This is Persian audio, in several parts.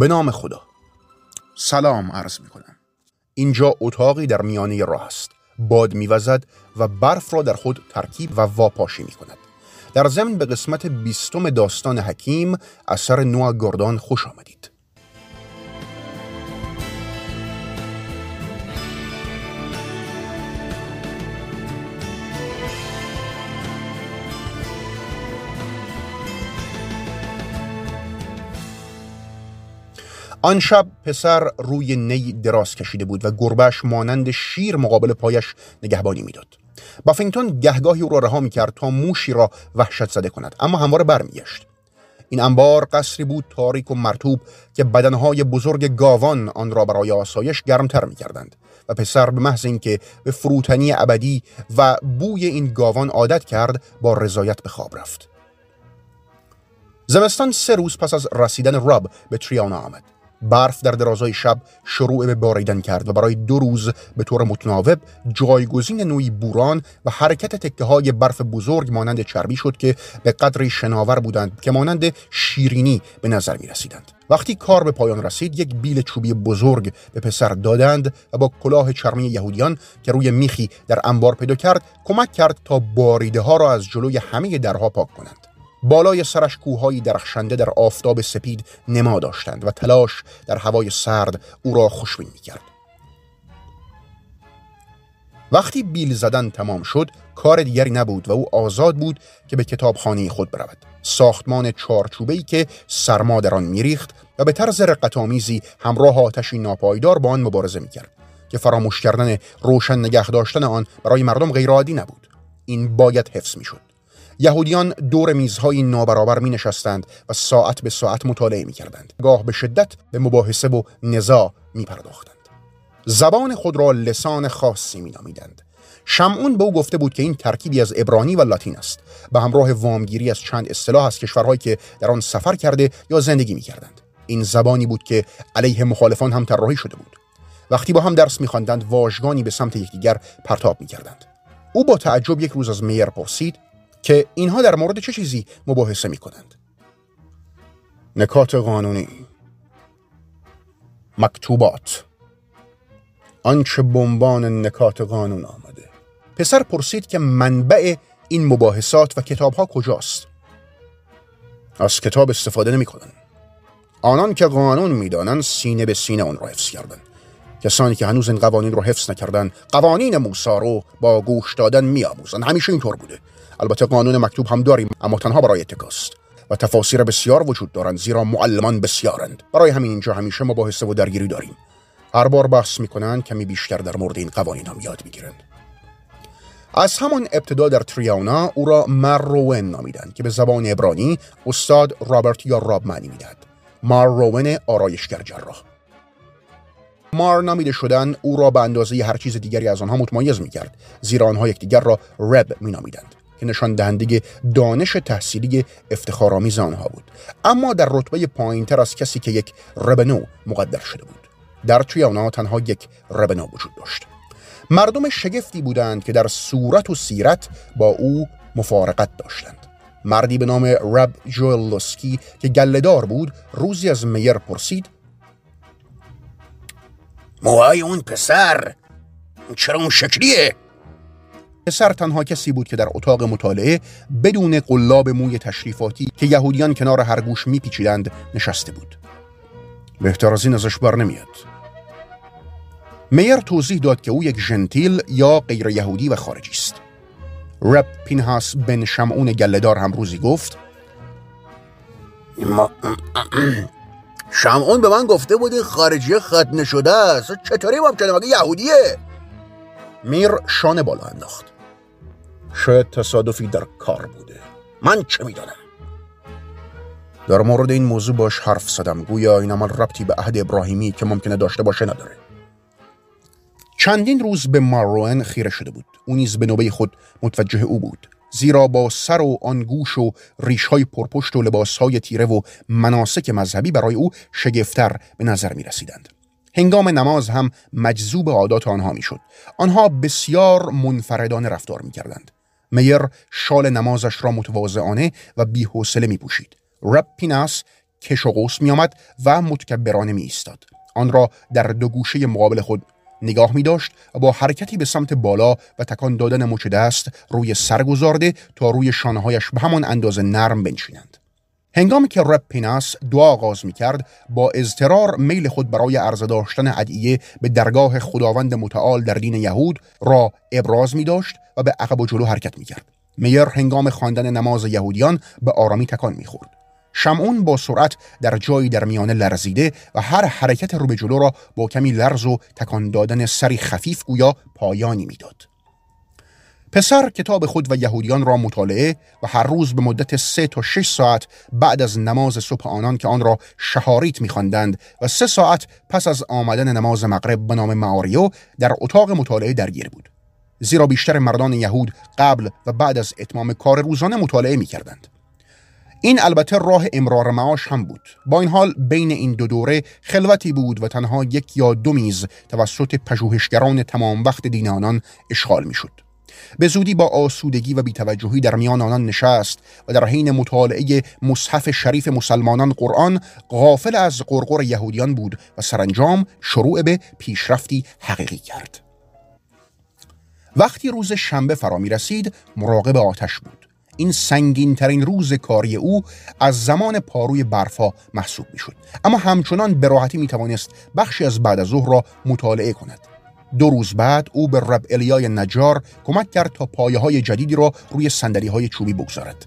به نام خدا. سلام عرض می کنم اینجا اتاقی در میانه راه است. باد میوزد و برف را در خود ترکیب و واپاشی می کند در ضمن به قسمت بیستم داستان حکیم اثر نوع گردان خوش آمدید. آن شب پسر روی نی دراز کشیده بود و گربش مانند شیر مقابل پایش نگهبانی می‌داد. بافینگتون گهگاهی او را رها کرد تا موشی را وحشت زده کند اما همواره برمیگشت. این انبار قصری بود تاریک و مرتوب که بدنهای بزرگ گاوان آن را برای آسایش گرمتر می‌کردند و پسر به محض اینکه به فروتنی ابدی و بوی این گاوان عادت کرد با رضایت به خواب رفت. زمستان سه روز پس از رسیدن راب به تریانا آمد. برف در درازای شب شروع به باریدن کرد و برای دو روز به طور متناوب جایگزین نوعی بوران و حرکت تکه های برف بزرگ مانند چربی شد که به قدری شناور بودند که مانند شیرینی به نظر می رسیدند. وقتی کار به پایان رسید یک بیل چوبی بزرگ به پسر دادند و با کلاه چرمی یهودیان که روی میخی در انبار پیدا کرد کمک کرد تا باریده ها را از جلوی همه درها پاک کنند بالای سرش کوههایی درخشنده در آفتاب سپید نما داشتند و تلاش در هوای سرد او را خوشبین می‌کرد. وقتی بیل زدن تمام شد کار دیگری نبود و او آزاد بود که به کتابخانه خود برود. ساختمان چارچوبه‌ای که سرما در آن میریخت و به طرز رقتآمیزی همراه آتشی ناپایدار با آن مبارزه می‌کرد که فراموش کردن روشن نگه داشتن آن برای مردم غیرعادی نبود. این باید حفظ می‌شد. یهودیان دور میزهای نابرابر می نشستند و ساعت به ساعت مطالعه می کردند. گاه به شدت به مباحثه و نزاع می پرداختند. زبان خود را لسان خاصی می نامیدند. شمعون به او گفته بود که این ترکیبی از ابرانی و لاتین است به همراه وامگیری از چند اصطلاح از کشورهایی که در آن سفر کرده یا زندگی می کردند. این زبانی بود که علیه مخالفان هم طراحی شده بود وقتی با هم درس میخواندند واژگانی به سمت یکدیگر پرتاب می‌کردند او با تعجب یک روز از میر پرسید که اینها در مورد چه چیزی مباحثه می کنند نکات قانونی. مکتوبات. آنچه بمبان نکات قانون آمده. پسر پرسید که منبع این مباحثات و کتاب ها کجاست؟ از کتاب استفاده نمی کنن. آنان که قانون می‌دانند سینه به سینه آن را حفظ کردند. کسانی که هنوز این قوانین رو حفظ نکردن قوانین موسی رو با گوش دادن میآموزند. همیشه اینطور بوده. البته قانون مکتوب هم داریم اما تنها برای اتکاست و تفاسیر بسیار وجود دارند زیرا معلمان بسیارند. برای همین اینجا همیشه مباحثه و درگیری داریم. هر بار بحث می‌کنند کمی بیشتر در مورد این قوانین هم یاد می‌گیرند. از همان ابتدا در تریانا او را مروون نامیدند که به زبان ابرانی استاد رابرت یا راب معنی می‌دهد. مروون آرایشگر جراح. مار نامیده شدن او را به اندازه هر چیز دیگری از آنها متمایز می‌کرد زیرا آنها یکدیگر را رب مینامیدند. که نشان دهنده دانش تحصیلی افتخارآمیز آنها بود. اما در رتبه پایینتر از کسی که یک ربنو مقدر شده بود. در توی آنها تنها یک ربنو وجود داشت. مردم شگفتی بودند که در صورت و سیرت با او مفارقت داشتند. مردی به نام رب جوئل که گلهدار بود روزی از میر پرسید موهای اون پسر چرا اون شکلیه؟ پسر تنها کسی بود که در اتاق مطالعه بدون قلاب موی تشریفاتی که یهودیان کنار هر گوش میپیچیدند نشسته بود. بهتر از این ازش بر نمیاد. میر توضیح داد که او یک ژنتیل یا غیر یهودی و خارجی است. رب پینهاس بن شمعون گلهدار هم روزی گفت ما شمعون به من گفته بودی خارجی ختنه شده است. چطوری ممکنه؟ مگه یهودیه؟ میر شانه بالا انداخت. شاید تصادفی در کار بوده من چه می‌دانم در مورد این موضوع باش حرف زدم گویا این عمل ربطی به عهد ابراهیمی که ممکنه داشته باشه نداره چندین روز به ماروئن خیره شده بود او نیز به نوبه خود متوجه او بود زیرا با سر و آنگوش و ریشهای پرپشت و لباسهای تیره و مناسک مذهبی برای او شگفتر به نظر می رسیدند. هنگام نماز هم مجذوب عادات آنها می‌شد. آنها بسیار منفردانه رفتار می کردند. میر شال نمازش را متواضعانه و بیحوصله می پوشید. رب پیناس کش و قوس می و متکبرانه می ایستاد. آن را در دو گوشه مقابل خود نگاه می داشت و با حرکتی به سمت بالا و تکان دادن مچ دست روی سر گذارده تا روی شانههایش به همان اندازه نرم بنشینند. هنگامی که رب پیناس دعا آغاز می کرد با اضطرار میل خود برای عرضه داشتن ادعیه به درگاه خداوند متعال در دین یهود را ابراز می داشت و به عقب و جلو حرکت می کرد. میر هنگام خواندن نماز یهودیان به آرامی تکان می خورد. شمعون با سرعت در جایی در میانه لرزیده و هر حرکت رو به جلو را با کمی لرز و تکان دادن سری خفیف گویا پایانی می‌داد. پسر کتاب خود و یهودیان را مطالعه و هر روز به مدت سه تا شش ساعت بعد از نماز صبح آنان که آن را شهاریت میخواندند و سه ساعت پس از آمدن نماز مغرب به نام معاریو در اتاق مطالعه درگیر بود. زیرا بیشتر مردان یهود قبل و بعد از اتمام کار روزانه مطالعه می‌کردند. این البته راه امرار معاش هم بود با این حال بین این دو دوره خلوتی بود و تنها یک یا دو میز توسط پژوهشگران تمام وقت دین آنان اشغال می‌شد به زودی با آسودگی و بیتوجهی در میان آنان نشست و در حین مطالعه مصحف شریف مسلمانان قرآن غافل از قرقر یهودیان بود و سرانجام شروع به پیشرفتی حقیقی کرد وقتی روز شنبه فرا می رسید مراقب آتش بود این سنگین ترین روز کاری او از زمان پاروی برفا محسوب می شد. اما همچنان به راحتی می توانست بخشی از بعد از ظهر را مطالعه کند. دو روز بعد او به رب الیای نجار کمک کرد تا پایه های جدیدی را روی سندلی های چوبی بگذارد.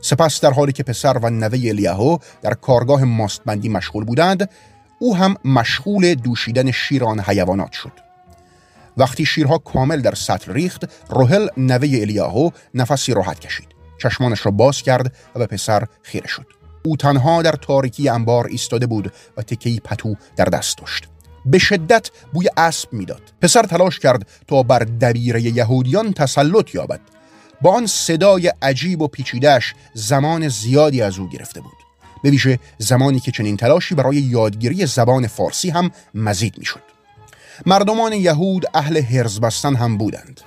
سپس در حالی که پسر و نوه الیاهو در کارگاه ماستبندی مشغول بودند او هم مشغول دوشیدن شیران حیوانات شد. وقتی شیرها کامل در سطل ریخت روهل نوه الیاهو نفسی راحت کشید. چشمانش را باز کرد و به پسر خیره شد. او تنها در تاریکی انبار ایستاده بود و تکی پتو در دست داشت. به شدت بوی اسب می‌داد. پسر تلاش کرد تا بر دبیره یهودیان تسلط یابد. با آن صدای عجیب و پیچیدهش زمان زیادی از او گرفته بود. به ویژه زمانی که چنین تلاشی برای یادگیری زبان فارسی هم مزید می‌شد. مردمان یهود اهل هرز بستن هم بودند.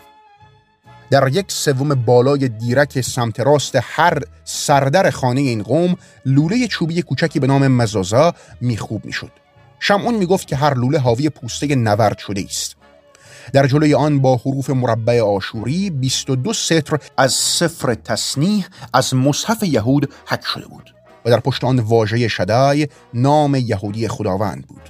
در یک سوم بالای دیرک سمت راست هر سردر خانه این قوم لوله چوبی کوچکی به نام مزازا میخوب می‌شد. شمعون می‌گفت که هر لوله حاوی پوسته نورد شده است. در جلوی آن با حروف مربع آشوری 22 سطر از سفر تصنیح از مصحف یهود حک شده بود و در پشت آن واژه شدای نام یهودی خداوند بود.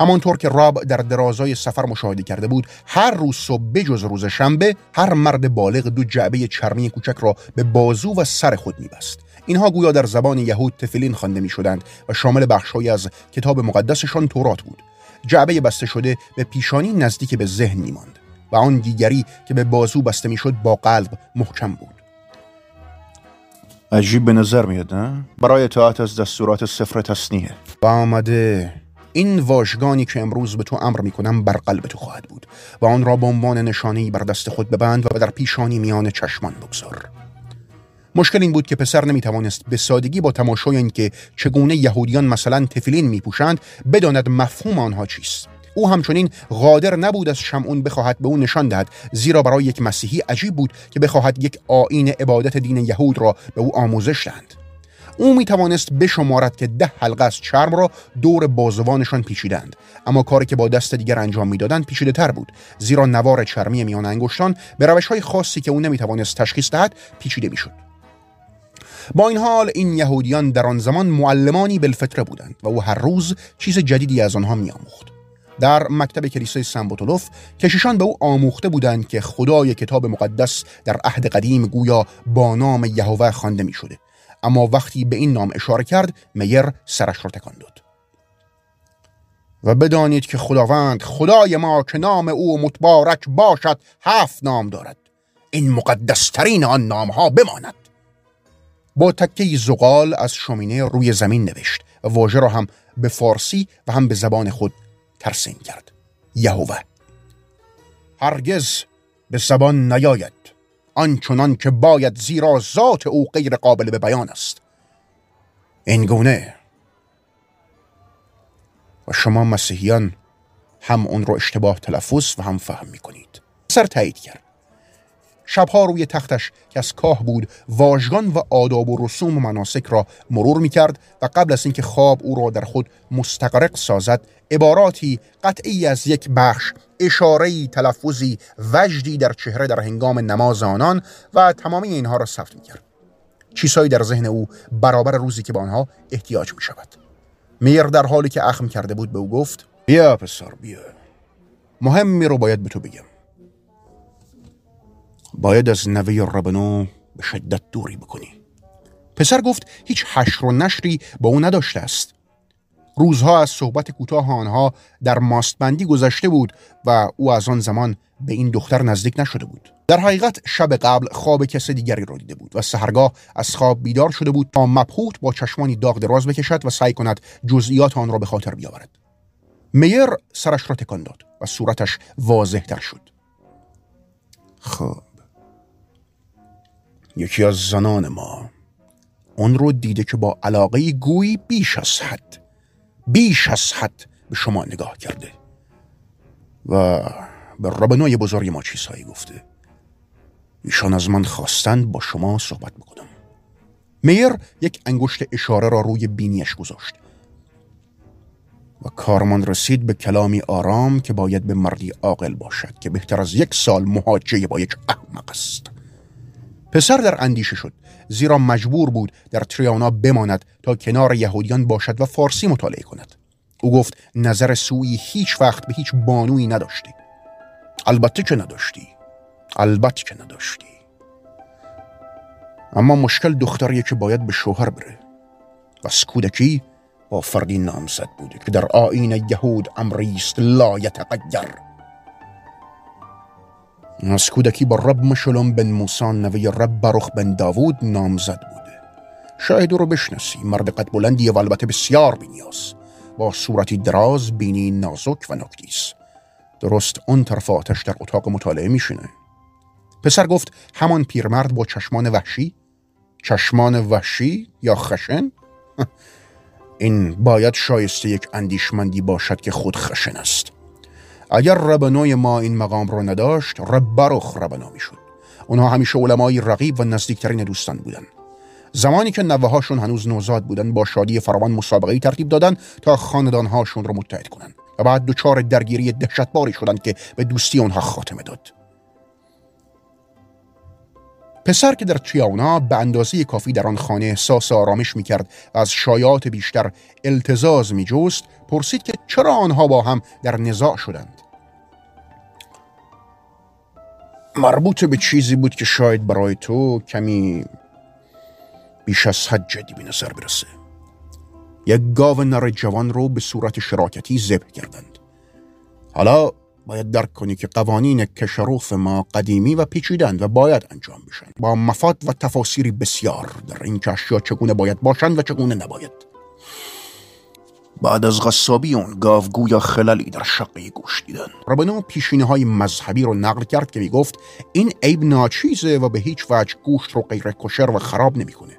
همانطور که راب در درازای سفر مشاهده کرده بود هر روز صبح بجز روز شنبه هر مرد بالغ دو جعبه چرمی کوچک را به بازو و سر خود میبست. اینها گویا در زبان یهود تفلین خوانده می شدند و شامل بخشهایی از کتاب مقدسشان تورات بود. جعبه بسته شده به پیشانی نزدیک به ذهن می ماند و آن دیگری که به بازو بسته می شد با قلب محکم بود. عجیب به نظر میاد نه؟ برای اطاعت از دستورات سفر تصنیه. و آمده این واژگانی که امروز به تو امر می‌کنم بر قلب تو خواهد بود و آن را به عنوان نشانهای بر دست خود ببند و در پیشانی میان چشمان بگذار. مشکل این بود که پسر نمی‌توانست به سادگی با تماشای اینکه چگونه یهودیان مثلا تفلین میپوشند بداند مفهوم آنها چیست. او همچنین قادر نبود از شمعون بخواهد به او نشان دهد زیرا برای یک مسیحی عجیب بود که بخواهد یک آین عبادت دین یهود را به او آموزش دهند. او می توانست بشمارد که ده حلقه از چرم را دور بازوانشان پیچیدند. اما کاری که با دست دیگر انجام می‌دادند پیچیده تر بود زیرا نوار چرمی میان انگشتان به روش های خاصی که او نمی توانست تشخیص دهد پیچیده می‌شد. با این حال این یهودیان در آن زمان معلمانی بالفطره بودند و او هر روز چیز جدیدی از آنها میآموخت. در مکتب کلیسای سمبوتولوف کشیشان به او آموخته بودند که خدای کتاب مقدس در عهد قدیم گویا با نام یهوه خوانده می شده اما وقتی به این نام اشاره کرد میر سرش را تکان داد. و بدانید که خداوند خدای ما که نام او متبارک باشد هفت نام دارد. این مقدسترین آن نام ها بماند. با تکه زغال از شومینه روی زمین نوشت و واژه را هم به فارسی و هم به زبان خود ترسیم کرد. یهوه هرگز به زبان نیاید آنچنان که باید زیرا ذات او غیر قابل به بیان است. این گونه و شما مسیحیان هم اون رو اشتباه تلفظ و هم فهم می کنید سر تایید کرد. شبها روی تختش که از کاه بود واژگان و آداب و رسوم و مناسک را مرور می کرد و قبل از اینکه خواب او را در خود مستقرق سازد عباراتی قطعی از یک بخش اشارهی تلفظی وجدی در چهره در هنگام نماز آنان و تمامی اینها را ثبت می کرد چیزهایی در ذهن او برابر روزی که به آنها احتیاج می شود میر در حالی که اخم کرده بود به او گفت بیا پسر بیا. مهمی رو باید به تو بگم. باید از نوه ربنو به شدت دوری بکنی. پسر گفت هیچ حشر و نشری با او نداشته است. روزها از صحبت کوتاه آنها در ماستبندی گذشته بود و او از آن زمان به این دختر نزدیک نشده بود. در حقیقت شب قبل خواب کس دیگری را دیده بود و سهرگاه از خواب بیدار شده بود تا مبهوت با چشمانی داغ دراز بکشد و سعی کند جزئیات آن را به خاطر بیاورد. میر سرش را تکان داد و صورتش واضح تر شد. خب. یکی از زنان ما. اون رو دیده که با علاقه گویی بیش از حد بیش از حد به شما نگاه کرده. و به ربنای بزرگ ما چیزهایی گفته. ایشان از من خواستند با شما صحبت بکنم. میر یک انگشت اشاره را روی بینیش گذاشت. و کارمان رسید به کلامی آرام که باید به مردی عاقل باشد که بهتر از یک سال محاجه با یک احمق است. پسر در اندیشه شد زیرا مجبور بود در تریانا بماند تا کنار یهودیان باشد و فارسی مطالعه کند. او گفت نظر سوی هیچ وقت به هیچ بانویی نداشتی. البته که نداشتی. البته که نداشتی. اما مشکل دختریه که باید به شوهر بره. و از کودکی با فردی نامزد بوده که در آین یهود امریست لا یتغیر. از کودکی با رب مشلوم بن موسان نوی رب برخ بن داوود نامزد بوده. شاید او رو بشناسی. مرد قد بلندی و البته بسیار بینیاز با صورتی دراز بینی نازک و نکتیس درست اون طرف آتش در اتاق مطالعه میشینه. پسر گفت همان پیرمرد با چشمان وحشی؟ چشمان وحشی یا خشن؟ این باید شایسته یک اندیشمندی باشد که خود خشن است. اگر ربنوی ما این مقام رو نداشت رب برخ ربنا می‌شد. اونها همیشه علمای رقیب و نزدیکترین دوستان بودن. زمانی که نوه هاشون هنوز نوزاد بودن با شادی فراوان مسابقه ترتیب دادن تا خاندان هاشون رو متحد کنن. و بعد دچار درگیری دهشتباری شدند که به دوستی اونها خاتمه داد. پسر که در چیاونا به اندازه کافی در آن خانه احساس آرامش می‌کرد و از شایعات بیشتر التزاز میجوست پرسید که چرا آنها با هم در نزاع شدند. مربوط به چیزی بود که شاید برای تو کمی بیش از حد جدی به نظر برسه. یک گاو نر جوان رو به صورت شراکتی ذبح کردند. حالا باید درک کنی که قوانین کشروف ما قدیمی و پیچیدند و باید انجام بشن. با مفاد و تفاسیری بسیار در این اشیا چگونه باید باشند و چگونه نباید. بعد از غصابی اون گاو گویا خللی در شقه گوش دیدن. ربنو پیشینه های مذهبی رو نقل کرد که می‌گفت این عیب ناچیزه و به هیچ وجه گوشت رو غیر کشر و خراب نمی‌کنه.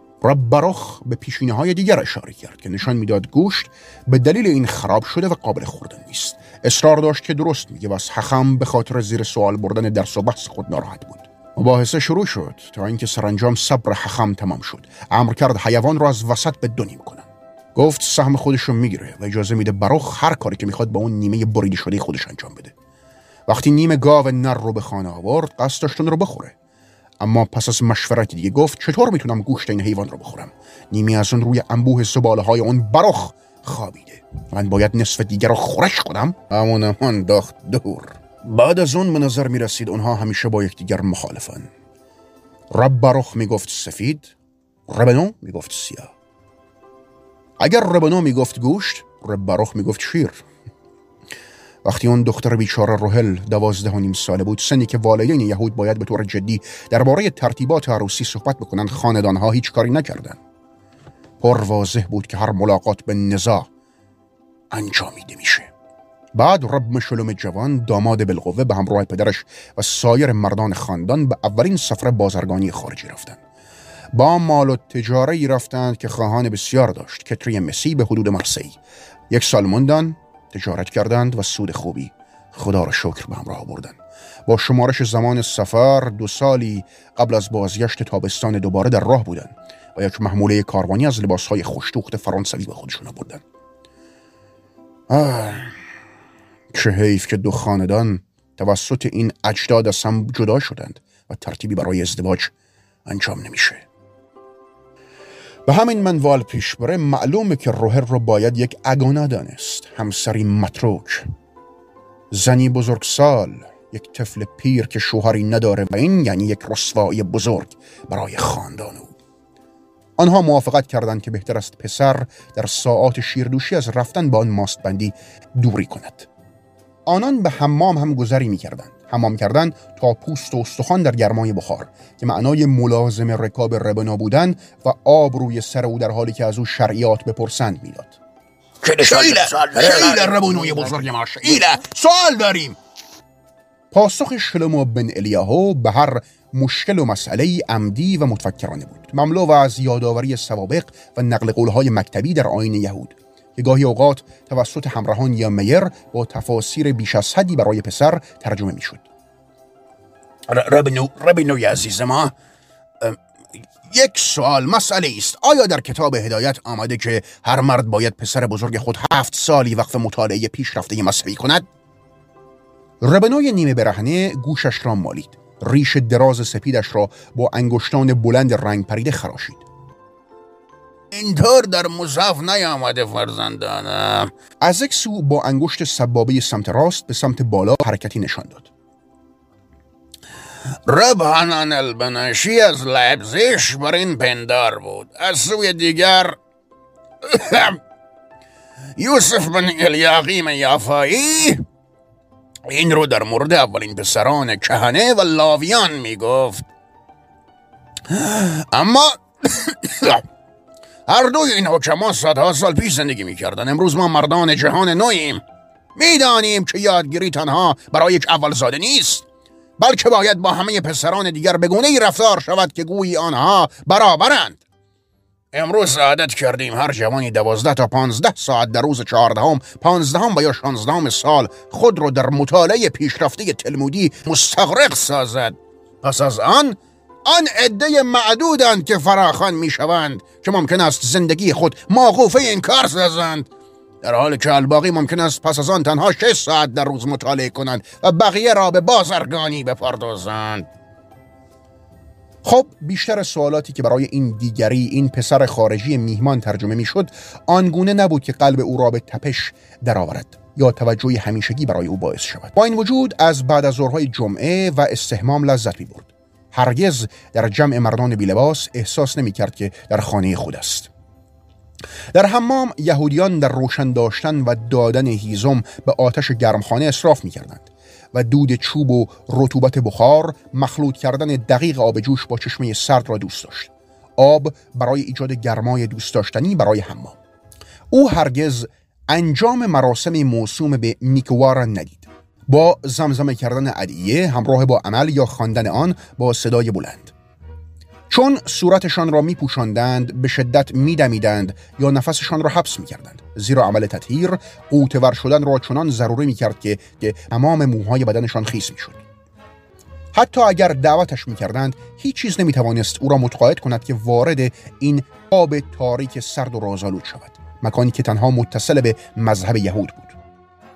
براخ به پیشینه های دیگر اشاره کرد که نشان می‌داد گوشت به دلیل این خراب شده و قابل خوردن نیست. اصرار داشت که درست میگه و از حخم به خاطر زیر سوال بردن درس و بحث خود ناراحت بود. مباحثه شروع شد تا اینکه سرانجام صبر حخم تمام شد. امر کرد حیوان را از وسط به دو نیم کنن گفت سهم خودش رو می‌گیره و اجازه میده براخ هر کاری که می‌خواد با اون نیمه بریده شده خودش انجام بده. وقتی نیمه گاو نر رو به خانه آورد قصد داشت رو بخوره. اما پس از مشورت دیگه گفت چطور می‌تونم گوشت این حیوان رو بخورم؟ نیمی از اون روی انبوه زباله های اون براخ خوابیده. من باید نصف دیگر رو خورش کنم؟ همون همان داخت دور. بعد از اون به نظر می رسید اونها همیشه با یکدیگر مخالفن. رب براخ می‌گفت سفید ربنو می‌گفت سیاه. اگر ربنو می‌گفت گوشت رب براخ می‌گفت شیر. وقتی اون دختر بیچاره روهل دوازده و نیم ساله بود سنی که والدین یهود باید به طور جدی درباره ترتیبات عروسی صحبت بکنن خاندانها هیچ کاری نکردن پر واضح بود که هر ملاقات به نزاع انجامیده میشه. بعد رب مشلوم جوان داماد بالقوه به همراه پدرش و سایر مردان خاندان به اولین سفر بازرگانی خارجی رفتند. با مال و تجاره رفتند که خواهان بسیار داشت کتری مسی به حدود مرسی یک سال موندن تجارت کردند و سود خوبی. خدا را شکر به همراه بردن با شمارش زمان سفر دو سالی قبل از بازگشت تابستان دوباره در راه بودند و یک محموله کاروانی از لباسهای خوشتوخت فرانسوی به خودشون بردن چه حیف که دو خاندان توسط این اجداد از هم جدا شدند و ترتیبی برای ازدواج انجام نمیشه. به همین منوال پیش بره معلومه که روهر رو باید یک اگانا دانست. همسری متروک. زنی بزرگسال. یک طفل پیر که شوهری نداره و این یعنی یک رسوایی بزرگ برای خاندان او. آنها موافقت کردند که بهتر است پسر در ساعات شیردوشی از رفتن با آن ماستبندی دوری کند. آنان به حمام هم گذری می‌کردند. حمام کردن تا پوست و استخوان در گرمای بخار که معنای ملازم رکاب ربنا بودن و آب روی سر او در حالی که از او شرعیات بپرسند می‌داد. شیله ربنوی بزرگ ما شیله سوال داریم. پاسخ شلمو بن الیاهو به هر مشکل و مسئله عمدی و متفکرانه بود. مملو و از یادآوری سوابق و نقل قولهای مکتبی در آین یهود. که گاهی اوقات توسط همراهان یا میر با تفاسیر بیش از حدی برای پسر ترجمه می‌شد. ربنو ربنو عزیز ما یک سوال مسئله است. آیا در کتاب هدایت آمده که هر مرد باید پسر بزرگ خود هفت سالی وقت مطالعه پیشرفته مذهبی کند؟ ربنوی نیمه برهنه گوشش را مالید. ریش دراز سپیدش را با انگشتان بلند رنگ پریده خراشید. اینطور در مصحف نیامده فرزندانم. از یک سو با انگشت سبابه سمت راست به سمت بالا حرکتی نشان داد. ربحانان البنشی از لبزش بر این پندار بود. از سوی دیگر یوسف بن الیاقیم یافایی این رو در مورد اولین پسران کهنه و لاویان می گفت اما هر دوی این حکما صدها سال پیش زندگی می‌کردن. امروز ما مردان جهان نویم می‌دانیم که یادگیری تنها برای یک اولزاده نیست بلکه باید با همه پسران دیگر بگونه ای رفتار شود که گویی آنها برابرند. امروز عادت کردیم هر جوانی دوازده تا پانزده ساعت در روز چهاردهم پانزدهم و یا شانزدهم سال خود را در مطالعه پیشرفته تلمودی مستغرق سازد. پس از آن آن عده معدودند که فراخان می‌شوند که ممکن است زندگی خود موقوفه این کار سازند. در حالی که الباقی ممکن است پس از آن تنها 6 ساعت در روز مطالعه کنند و بقیه را به بازرگانی بپردازند. خب بیشتر سوالاتی که برای این دیگری این پسر خارجی میهمان ترجمه می‌شد آنگونه نبود که قلب او را به تپش درآورد یا توجهی همیشگی برای او باعث شود. با این وجود از بعد از ظهرهای جمعه و استحمام لذت می برد هرگز در جمع مردان بیلباس احساس نمی کرد که در خانه خود است. در حمام یهودیان در روشن داشتن و دادن هیزم به آتش گرمخانه اصراف می کردند و دود چوب و رطوبت بخار مخلوط کردن دقیق آب جوش با چشمه سرد را دوست داشت. آب برای ایجاد گرمای دوست داشتنی برای حمام. او هرگز انجام مراسم موسوم به میکوار ندید. با زمزمه کردن ادعیه همراه با عمل یا خواندن آن با صدای بلند. چون صورتشان را میپوشاندند به شدت میدمیدند یا نفسشان را حبس می‌کردند. زیرا عمل تطهیر قوتور شدن را چنان ضروری می‌کرد که که تمام موهای بدنشان خیس می‌شد. حتی اگر دعوتش می‌کردند هیچ چیز نمی‌توانست او را متقاعد کند که وارد این آب تاریک سرد و رازآلود شود. مکانی که تنها متصل به مذهب یهود بود.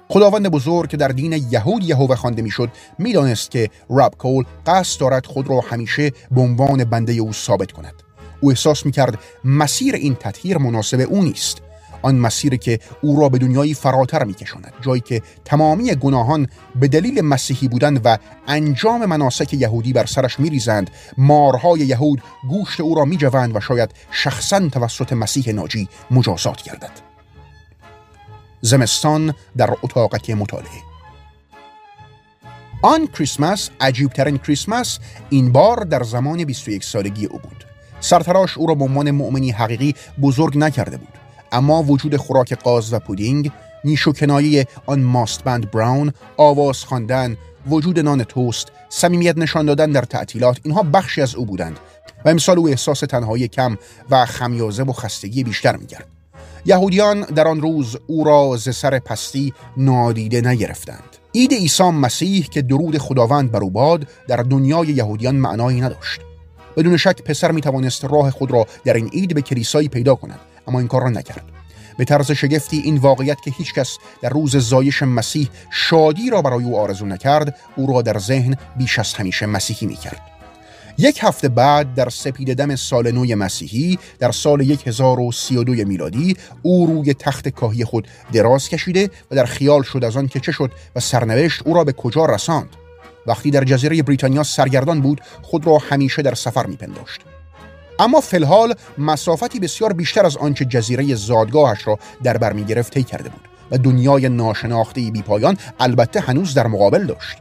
خداوند بزرگ که در دین یهود یهوه خوانده می‌شد می‌دانست که راب کول قصد دارد خود را همیشه به عنوان بنده او ثابت کند. او احساس می‌کرد مسیر این تطهیر مناسب او نیست. آن مسیری که او را به دنیایی فراتر میکشاند جایی که تمامی گناهان به دلیل مسیحی بودن و انجام مناسک یهودی بر سرش میریزند مارهای یهود گوشت او را میجوند و شاید شخصا توسط مسیح ناجی مجازات گردد. زمستان در اتاقک مطالعه. آن کریسمس عجیبترین کریسمس این بار در زمان 21 سالگی او بود. سرتراش او را به عنوان مؤمنی حقیقی بزرگ نکرده بود. اما وجود خوراک قاز و پودینگ نیش و کنایه آن ماستبند براون آواز خواندن وجود نان توست صمیمیت نشان دادن در تعطیلات اینها بخشی از او بودند. و امسال او احساس تنهایی کم و خمیازه و خستگی بیشتر می‌کرد یهودیان در آن روز او را ز سر پستی نادیده نگرفتند. عید عیسی مسیح که درود خداوند بر او باد در دنیای یهودیان معنایی نداشت. بدون شک پسر می توانست راه خود را در این عید به کلیسایی پیدا کند اما این کار را نکرد. به طرز شگفتی این واقعیت که هیچکس در روز زایش مسیح شادی را برای او آرزو نکرد او را در ذهن بیش از همیشه مسیحی می کرد. یک هفته بعد در سپید دم سال نو مسیحی در سال 1032 میلادی او روی تخت کاهی خود دراز کشیده و در خیال شد از آن که چه شد و سرنوشت او را به کجا رساند. وقتی در جزیره بریتانیا سرگردان بود خود را همیشه در سفر میپنداشت. اما فلحال مسافتی بسیار بیشتر از آنچه جزیره زادگاهش را در بر می‌گرفت طی کرده بود و دنیای ناشناخته بی پایان البته هنوز در مقابل داشت.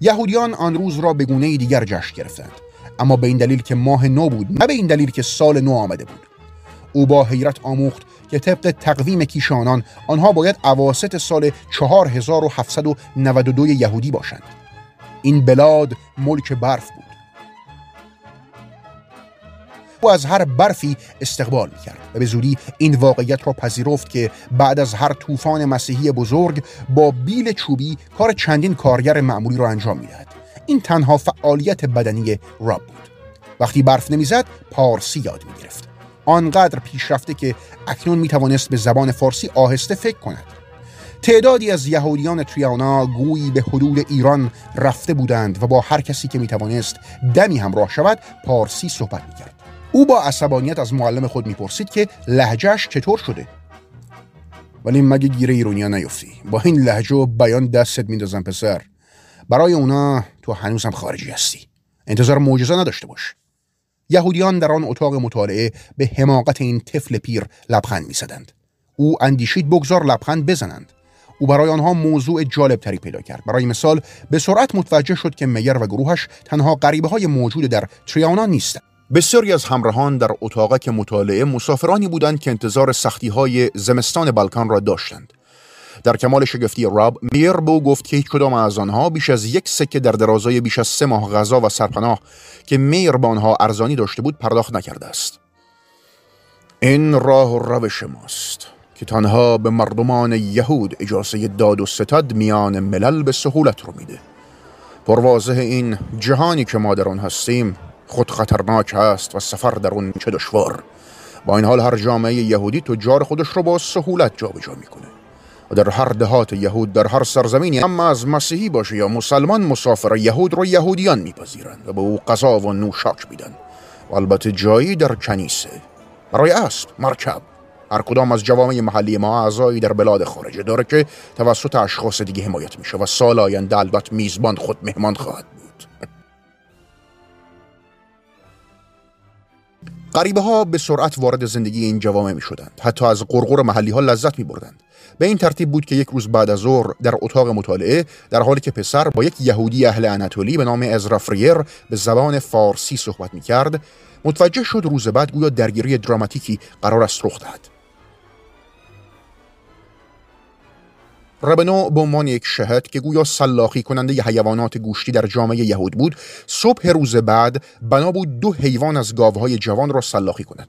یهودیان آن روز را به گونه دیگر جشن گرفتند. اما به این دلیل که ماه نو بود نه به این دلیل که سال نو آمده بود. او با حیرت آموخت که طبق تقویم کیشانان آنها باید اواسط سال 4792 یهودی باشند. این بلاد ملک برف بود. او از هر برفی استقبال می‌کرد و به زودی این واقعیت را پذیرفت که بعد از هر طوفان مسیحی بزرگ با بیل چوبی کار چندین کارگر معمولی را انجام می‌دهد. این تنها فعالیت بدنی راب بود. وقتی برف نمی‌زد پارسی یاد می‌گرفت. آنقدر پیشرفته که اکنون می‌توانست به زبان فارسی آهسته فکر کند. تعدادی از یهودیان تریانا گویی به حدود ایران رفته بودند و با هر کسی که می‌توانست دمی همراه شود پارسی صحبت می‌کرد. او با عصبانیت از معلم خود می‌پرسید که لهجهش چطور شده؟ ولی مگه گیره ایرونیا نیفتی؟ با این لهجه و بیان دستت میندازم پسر. برای اونا تو هنوز هم خارجی هستی. انتظار معجزه نداشته باش. یهودیان در آن اتاق مطالعه به حماقت این طفل پیر لبخند می‌زدند. او اندیشید بگذار لبخند بزنند. او برای آنها موضوع جالب تری پیدا کرد. برای مثال به سرعت متوجه شد که میر و گروهش تنها غریبه های موجود در تریانا نیستند. بسیاری از همراهان در اتاق مطالعه مسافرانی بودند که انتظار سختی های زمستان بالکان را داشتند. در کمال شگفتی راب میر بو گفت که هیچ کدام از آنها بیش از یک سکه در درازای بیش از سه ماه غذا و سرپناه که میر آنها ارزانی داشته بود پرداخت نکرده است. این راه و روش ماست که تنها به مردمان یهود اجازه داد و ستد میان ملل به سهولت رو میده. پروازه این جهانی که ما در آن هستیم خود خطرناک است و سفر در اون چه دشوار. با این حال هر جامعه یهودی تجار خودش رو با سهولت جابجا می‌کنه. و در هر دهات یهود در هر سرزمینی اما از مسیحی باشه یا مسلمان مسافر یهود رو یهودیان میپذیرند و به او قضا و نوشاک میدن. و البته جایی در کنیسه برای اسب مرکب. هر کدام از جوامع محلی ما اعضایی در بلاد خارجه داره که توسط اشخاص دیگه حمایت میشه و سال آینده البته میزبان خود مهمان خواهد غریبه ها به سرعت وارد زندگی این جوامع می شدند حتی از قرقر محلی ها لذت می بردند به این ترتیب بود که یک روز بعد از ظهر در اتاق مطالعه در حالی که پسر با یک یهودی اهل اناتولی به نام ازرا فریر به زبان فارسی صحبت می کرد متوجه شد روز بعد گویا درگیری دراماتیکی قرار است رخ دهد. ربنو به عنوان یک شهد که گویا سلاخی کننده ی حیوانات گوشتی در جامعه یهود بود صبح روز بعد بنا بود دو حیوان از گاوهای جوان را سلاخی کند.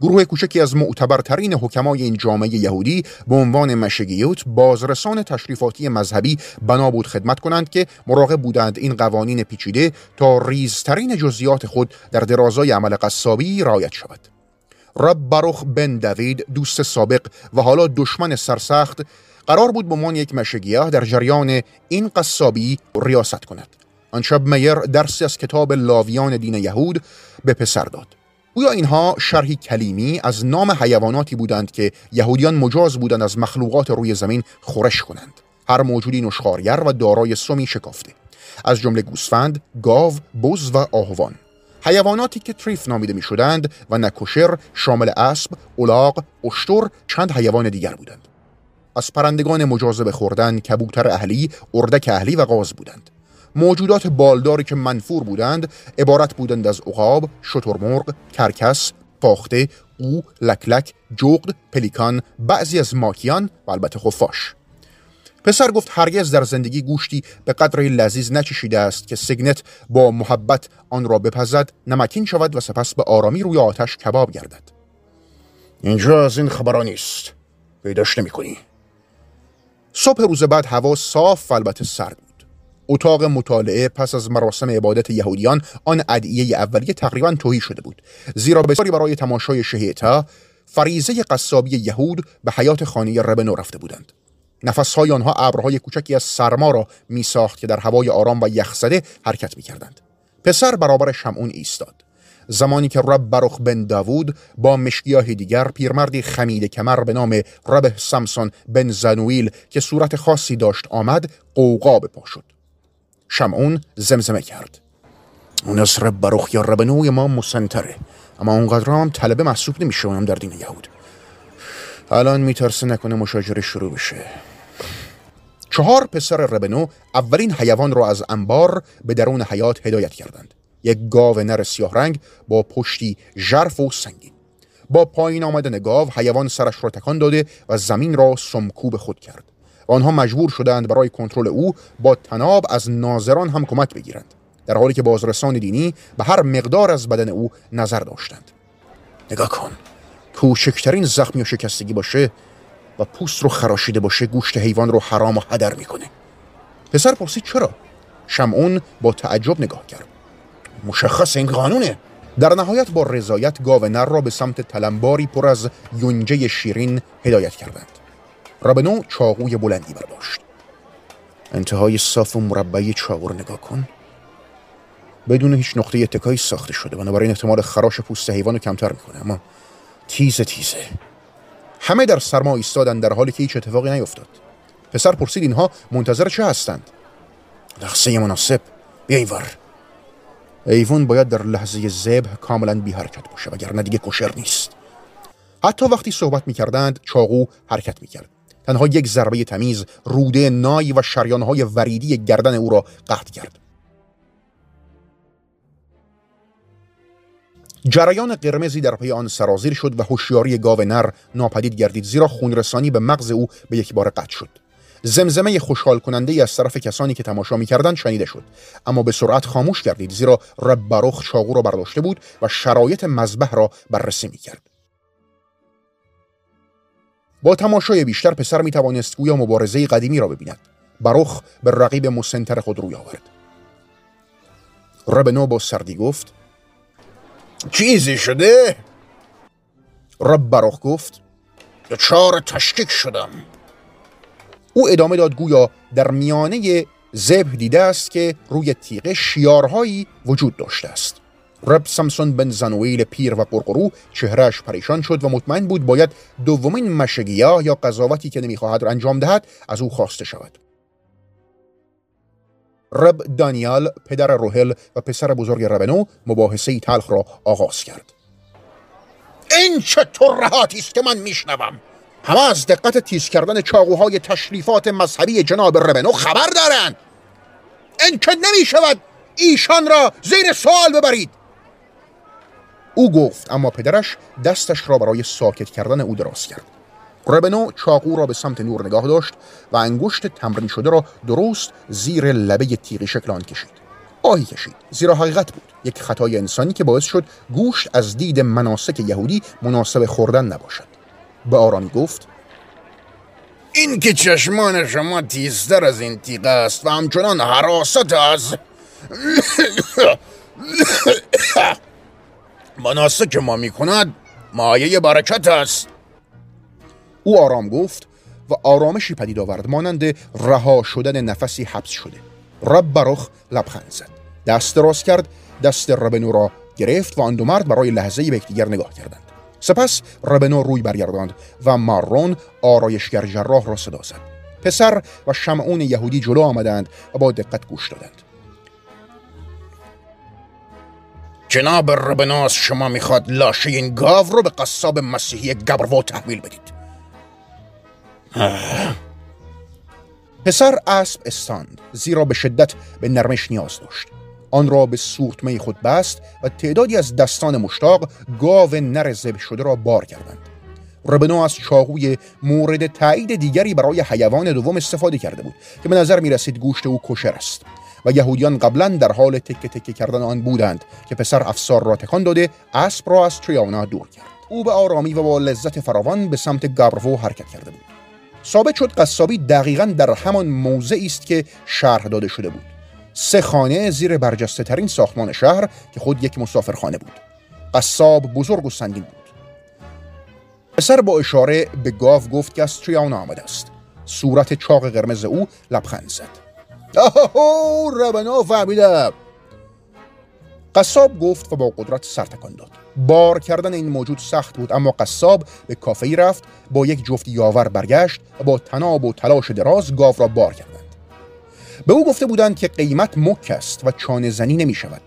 گروه کوچکی از معتبرترین حکمای این جامعه یهودی به عنوان مشگیوت بازرسان تشریفاتی مذهبی بنا بود خدمت کنند که مراقب بودند این قوانین پیچیده تا ریزترین جزئیات خود در درازای عمل قصابی رعایت شود. رب بروخ بن دوید دوست سابق و حالا دشمن سرسخت قرار بود به عنوان یک مشگیه در جریان این قصابی ریاست کند. آن شب میر درسی از کتاب لاویان دین یهود به پسر داد. گویا اینها شرحی کلیمی از نام حیواناتی بودند که یهودیان مجاز بودند از مخلوقات روی زمین خورش کنند. هر موجودی نشخارگر و دارای سمی شکافته. از جمله گوسفند، گاو، بز و آهوان. حیواناتی که تریف نامیده می شدند و نکوشر شامل اسب، الاغ، اشتر چند حیوان دیگر بودند. از پرندگان مجاز به خوردن کبوتر اهلی، اردک اهلی و قاز بودند موجودات بالداری که منفور بودند عبارت بودند از عقاب، شترمرغ، کرکس، پاخته، او، لکلک، جغد، پلیکان، بعضی از ماکیان و البته خفاش. پسر گفت هرگز در زندگی گوشتی به قدر لذیذ نچشیده است که سگنت با محبت آن را بپزد نمکین شود و سپس به آرامی روی آتش کباب گردد اینجا از این خبران نیست پیداش نمی کنی. صبح روز بعد هوا صاف و البته سرد بود اتاق مطالعه پس از مراسم عبادت یهودیان آن ادعیه اولیه تقریبا توهی شده بود زیرا بسیاری برای تماشای شهیتا فریزه قصابی یهود به حیات خانه ربنو رفته بودند نفسهای آنها ابرهای کوچکی از سرما را می ساخت که در هوای آرام و یخزده حرکت می کردند. پسر برابر شمعون ایستاد. زمانی که رب برخ بن داوود با مشکیاه دیگر پیرمردی خمید کمر به نام رب سامسون بن زنویل که صورت خاصی داشت آمد قوقا به پا شد. شمعون زمزمه کرد. اون از رب برخ یا رب نوی ما مسنتره اما اونقدر هم طلبه محسوب نمیشه در دین یهود. الان میترسه نکنه مشاجره شروع بشه چهار پسر ربنو اولین حیوان را از انبار به درون حیات هدایت کردند یک گاو نر سیاه رنگ با پشتی ژرف و سنگین. با پایین آمدن گاو حیوان سرش را تکان داده و زمین را سمکوب خود کرد. و آنها مجبور شدند برای کنترل او با تناب از ناظران هم کمک بگیرند. در حالی که بازرسان دینی به هر مقدار از بدن او نظر داشتند. نگاه کن. کوچکترین زخمی و شکستگی باشه و پوست رو خراشیده باشه گوشت حیوان رو حرام و هدر می‌کنه. پسر پرسید چرا؟ شمعون با تعجب نگاه کرد. مشخص این قانونه. در نهایت با رضایت گاو نر را به سمت تلمباری پر از یونجه شیرین هدایت کردند. رابنو چاقوی بلندی برداشت. انتهای صاف و مربعی چاقو رو نگاه کن. بدون هیچ نقطه اتکایی ساخته شده. بنابراین احتمال خراش پوست حیوان کمتر می‌کنه. اما تیزه تیزه. همه در سرما ایستادن در حالی که هیچ اتفاقی نیفتاد. پسر پرسید اینها منتظر چه هستند؟ لحظه مناسب. بیا اینور ایوون باید در لحظه زبه کاملا بی حرکت باشه وگرنه دیگه کشر نیست. حتی وقتی صحبت می کردند چاقو حرکت می کرد تنها یک ضربه تمیز روده نای و شریانهای وریدی گردن او را قطع کرد. جریان قرمزی در پی آن سرازیر شد و هوشیاری گاو نر ناپدید گردید زیرا خونرسانی به مغز او به یک بار قطع شد. زمزمه خوشحال کننده ای از طرف کسانی که تماشا می‌کردند شنیده شد. اما به سرعت خاموش گردید زیرا رب بروخ چاقو را برداشته بود و شرایط مذبح را بررسی می‌کرد. با تماشای بیشتر پسر می توانست گویا مبارزه قدیمی را ببیند. بروخ به رقیب مسنتر خود روی آورد. ربنو با سردی گفت چیزی شده؟ رب براخ گفت دچار تشکیک شدم. او ادامه داد گویا در میانه زبه دیده است که روی تیغه شیارهایی وجود داشته است. رب سامسون بن زنویل پیر و قرقرو چهرهش پریشان شد و مطمئن بود باید دومین مشگیا یا قضاوتی که نمی‌خواهد انجام دهد از او خواسته شود. رب دانیال پدر روهل و پسر بزرگ ربنو مباحثه تلخ را آغاز کرد. این چه ترهاتی است که من میشنوم؟ همه از دقت تیز کردن چاقوهای تشریفات مذهبی جناب ربنو خبر دارند. این که نمی شود ایشان را زیر سوال ببرید. او گفت اما پدرش دستش را برای ساکت کردن او دراز کرد. ربنو چاقو را به سمت نور نگاه داشت و انگشت تمرین شده را درست زیر لبه تیغی شکل آن کشید. آهی کشید. زیرا حقیقت بود یک خطای انسانی که باعث شد گوشت از دید مناسک یهودی مناسب خوردن نباشد. به آرامی گفت این که چشمان شما تیزتر از این تیغ است و همچنان حراست از مناسک ما می کند مایه برکت است. او آرام گفت و آرامشی پدید آورد مانند رها شدن نفسی حبس شده. رب برخ لبخند زد. دست راست کرد دست ربنو را گرفت و آن دو مرد برای لحظه به یکدیگر نگاه کردند. سپس ربنو روی برگرداند و مارون آرایشگر جراح را صدا زد. پسر و شمعون یهودی جلو آمدند و با دقت گوش دادند. جناب ربناس شما می‌خواد لاشه این گاو رو به قصاب مسیحی گبرو تحویل بدید. پسر اسب استاند زیرا به شدت به نرمش نیاز داشت. آن را به سورتمه خود بست و تعدادی از دستان مشتاق گاو نر زب شده را بار کردند. ربنو از چاقوی مورد تایید دیگری برای حیوان دوم استفاده کرده بود که به نظر می رسید گوشت او کشر است و یهودیان قبلا در حال تکه تکه کردن آن بودند که پسر افسار را تکان داده اسب را از تریانا دور کرد. او به آرامی و با لذت فراوان به سمت گبرو حرکت کرده بود. ثابت شد قصابی دقیقا در همان موضعی است که شرح داده شده بود. سه خانه زیر برجسته ترین ساختمان شهر که خود یک مسافرخانه بود. قصاب بزرگ و سنگین بود. پسر با اشاره به گاو گفت که از تریانا آمده است. صورت چاق قرمز او لبخند زد. آهو ربنا فهمیدم قصاب گفت و با قدرت سر تکان داد. بار کردن این موجود سخت بود اما قصاب به کافه رفت با یک جفت یاور برگشت و با تناب و تلاش دراز گاو را بار کردند. به او گفته بودند که قیمت مک است و چانه زنی نمی شود.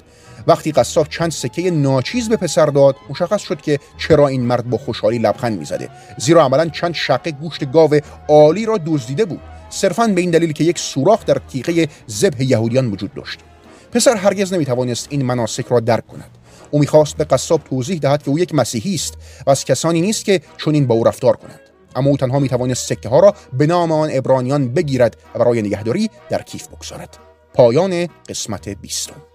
وقتی قصاب چند سکه ناچیز به پسر داد مشخص شد که چرا این مرد با خوشحالی لبخند می‌زده زیرا عملا چند شقه گوشت گاو عالی را دزدیده بود. صرفا به این دلیل که یک سوراخ در تیغه ذبح یهودیان وجود داشت. پسر هرگز نمی‌توانست این مناسک را درک کند. او می‌خواست به قصاب توضیح دهد که او یک مسیحی است و از کسانی نیست که چنین با او رفتار کنند اما او تنها می‌توانست سکه ها را به نام آن ابرانیان بگیرد و برای نگهداری در کیف بگذارد. پایان قسمت بیستم.